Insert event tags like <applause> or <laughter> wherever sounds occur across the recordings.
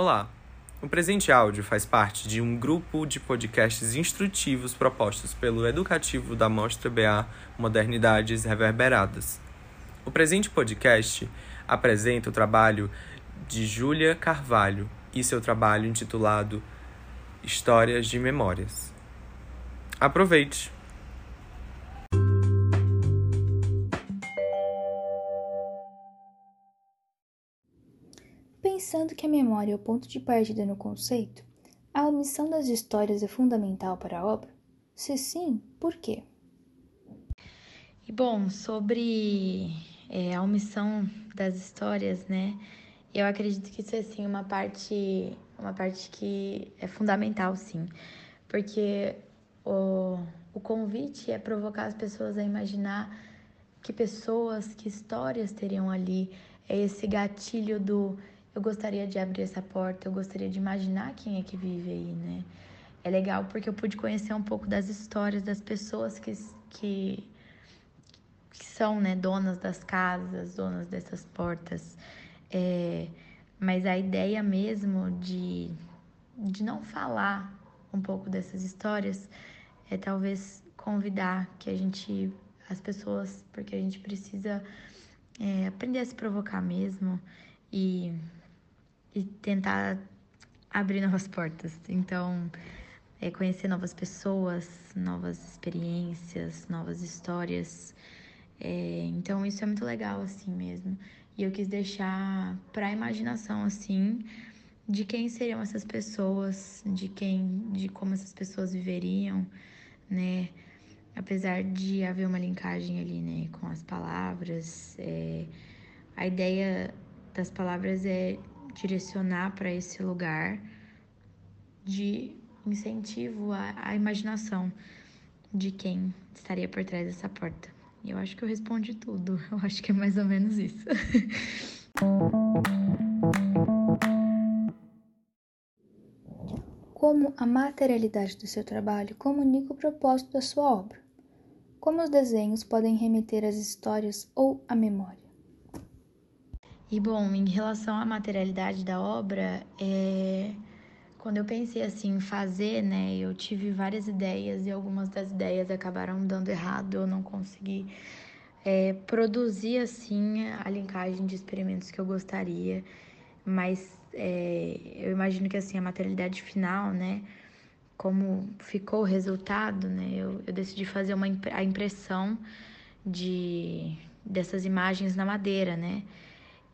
Olá! O presente áudio faz parte de um grupo de podcasts instrutivos propostos pelo Educativo da Mostra BA Modernidades Reverberadas. O presente podcast apresenta o trabalho de Júlia Carvalho e seu trabalho intitulado Histórias de Memórias. Aproveite! Que a memória é o ponto de partida no conceito, a omissão das histórias é fundamental para a obra? Se sim, por quê? E bom, sobre é, a omissão das histórias, né? Eu acredito que isso é sim uma parte, uma parte que é fundamental, sim, porque o, o convite é provocar as pessoas a imaginar que pessoas, que histórias teriam ali, é esse gatilho do eu gostaria de abrir essa porta, eu gostaria de imaginar quem é que vive aí, né? É legal porque eu pude conhecer um pouco das histórias das pessoas que, que, que são, né, donas das casas, donas dessas portas. É, mas a ideia mesmo de, de não falar um pouco dessas histórias é talvez convidar que a gente, as pessoas, porque a gente precisa é, aprender a se provocar mesmo e e tentar abrir novas portas. Então, é conhecer novas pessoas, novas experiências, novas histórias. É, então, isso é muito legal, assim mesmo. E eu quis deixar para a imaginação, assim, de quem seriam essas pessoas, de quem, de como essas pessoas viveriam, né? Apesar de haver uma linkagem ali, né, com as palavras, é, a ideia das palavras é direcionar para esse lugar de incentivo à, à, imaginação de quem estaria por trás dessa porta. Eu acho que eu respondi tudo. <laughs> Eu acho que é mais ou menos isso. <laughs> Como a materialidade do seu trabalho comunica o propósito da sua obra? Como os desenhos podem remeter às histórias ou à memória? E bom, em relação à materialidade da obra, é... quando eu pensei assim em fazer, né, eu tive várias ideias e algumas das ideias acabaram dando errado, eu não consegui é, produzir assim a linkagem de experimentos que eu gostaria, mas é, eu imagino que assim a materialidade final, né, como ficou o resultado, né, eu, eu decidi fazer uma a impressão de dessas imagens na madeira, né.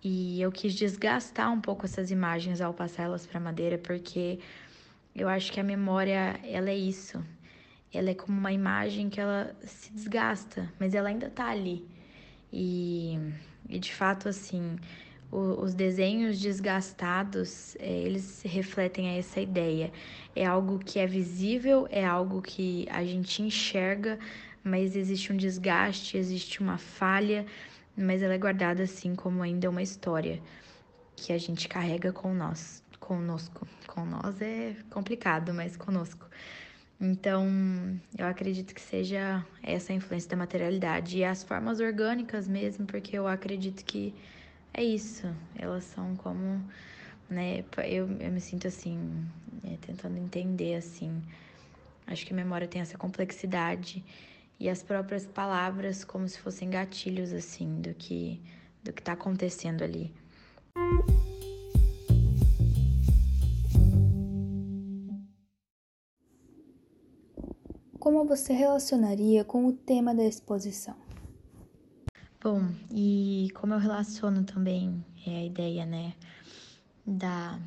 E eu quis desgastar um pouco essas imagens ao passar elas para madeira, porque eu acho que a memória, ela é isso. Ela é como uma imagem que ela se desgasta, mas ela ainda tá ali. E, e de fato, assim, o, os desenhos desgastados, é, eles refletem essa ideia. É algo que é visível, é algo que a gente enxerga, mas existe um desgaste, existe uma falha mas ela é guardada assim como ainda uma história que a gente carrega com nós, conosco. Com nós é complicado, mas conosco. Então, eu acredito que seja essa a influência da materialidade e as formas orgânicas mesmo, porque eu acredito que é isso. Elas são como, né? Eu, eu me sinto assim, é, tentando entender assim. Acho que a memória tem essa complexidade e as próprias palavras como se fossem gatilhos assim do que do que está acontecendo ali. Como você relacionaria com o tema da exposição? Bom, e como eu relaciono também é a ideia, né, da,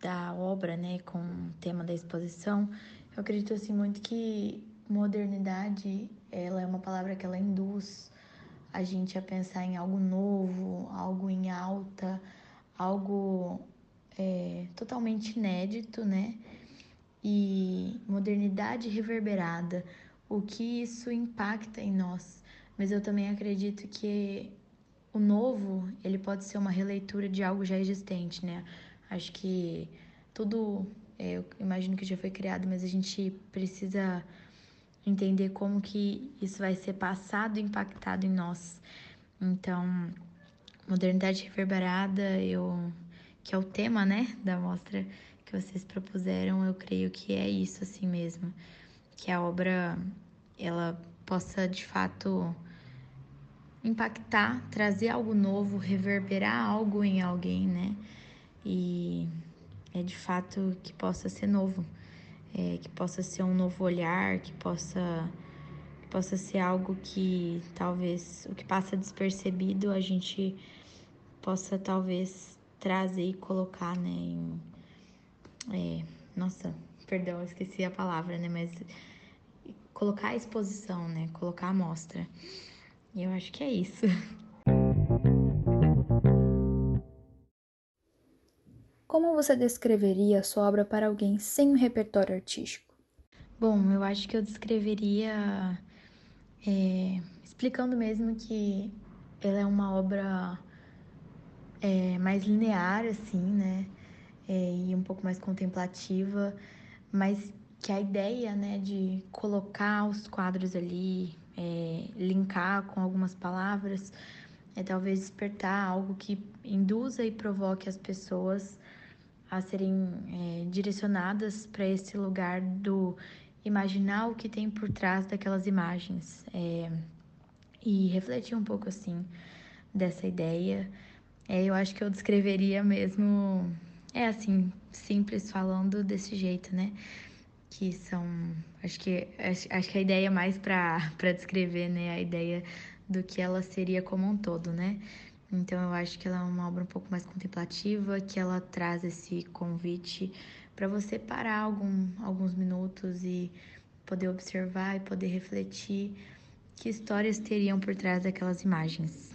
da obra, né, com o tema da exposição, eu acredito assim muito que Modernidade, ela é uma palavra que ela induz a gente a pensar em algo novo, algo em alta, algo é, totalmente inédito, né? E modernidade reverberada, o que isso impacta em nós. Mas eu também acredito que o novo, ele pode ser uma releitura de algo já existente, né? Acho que tudo, é, eu imagino que já foi criado, mas a gente precisa entender como que isso vai ser passado e impactado em nós. Então, modernidade reverberada, eu que é o tema, né, da mostra que vocês propuseram, eu creio que é isso assim mesmo, que a obra ela possa de fato impactar, trazer algo novo, reverberar algo em alguém, né? E é de fato que possa ser novo, é, que possa ser um novo olhar, que possa que possa ser algo que talvez o que passa despercebido a gente possa talvez trazer e colocar, né? Em, é, nossa, perdão, esqueci a palavra, né? Mas colocar a exposição, né? Colocar a mostra. E eu acho que é isso. <laughs> Como você descreveria a sua obra para alguém sem um repertório artístico? Bom, eu acho que eu descreveria é, explicando mesmo que ela é uma obra é, mais linear, assim, né? É, e um pouco mais contemplativa, mas que a ideia, né, de colocar os quadros ali, é, linkar com algumas palavras, é talvez despertar algo que induza e provoque as pessoas a serem é, direcionadas para esse lugar do imaginar o que tem por trás daquelas imagens é, e refletir um pouco assim dessa ideia. É, eu acho que eu descreveria mesmo, é assim, simples falando desse jeito, né? Que são, acho que acho, acho que a ideia mais para <laughs> descrever, né, a ideia do que ela seria como um todo, né? Então eu acho que ela é uma obra um pouco mais contemplativa, que ela traz esse convite para você parar algum, alguns minutos e poder observar e poder refletir que histórias teriam por trás daquelas imagens.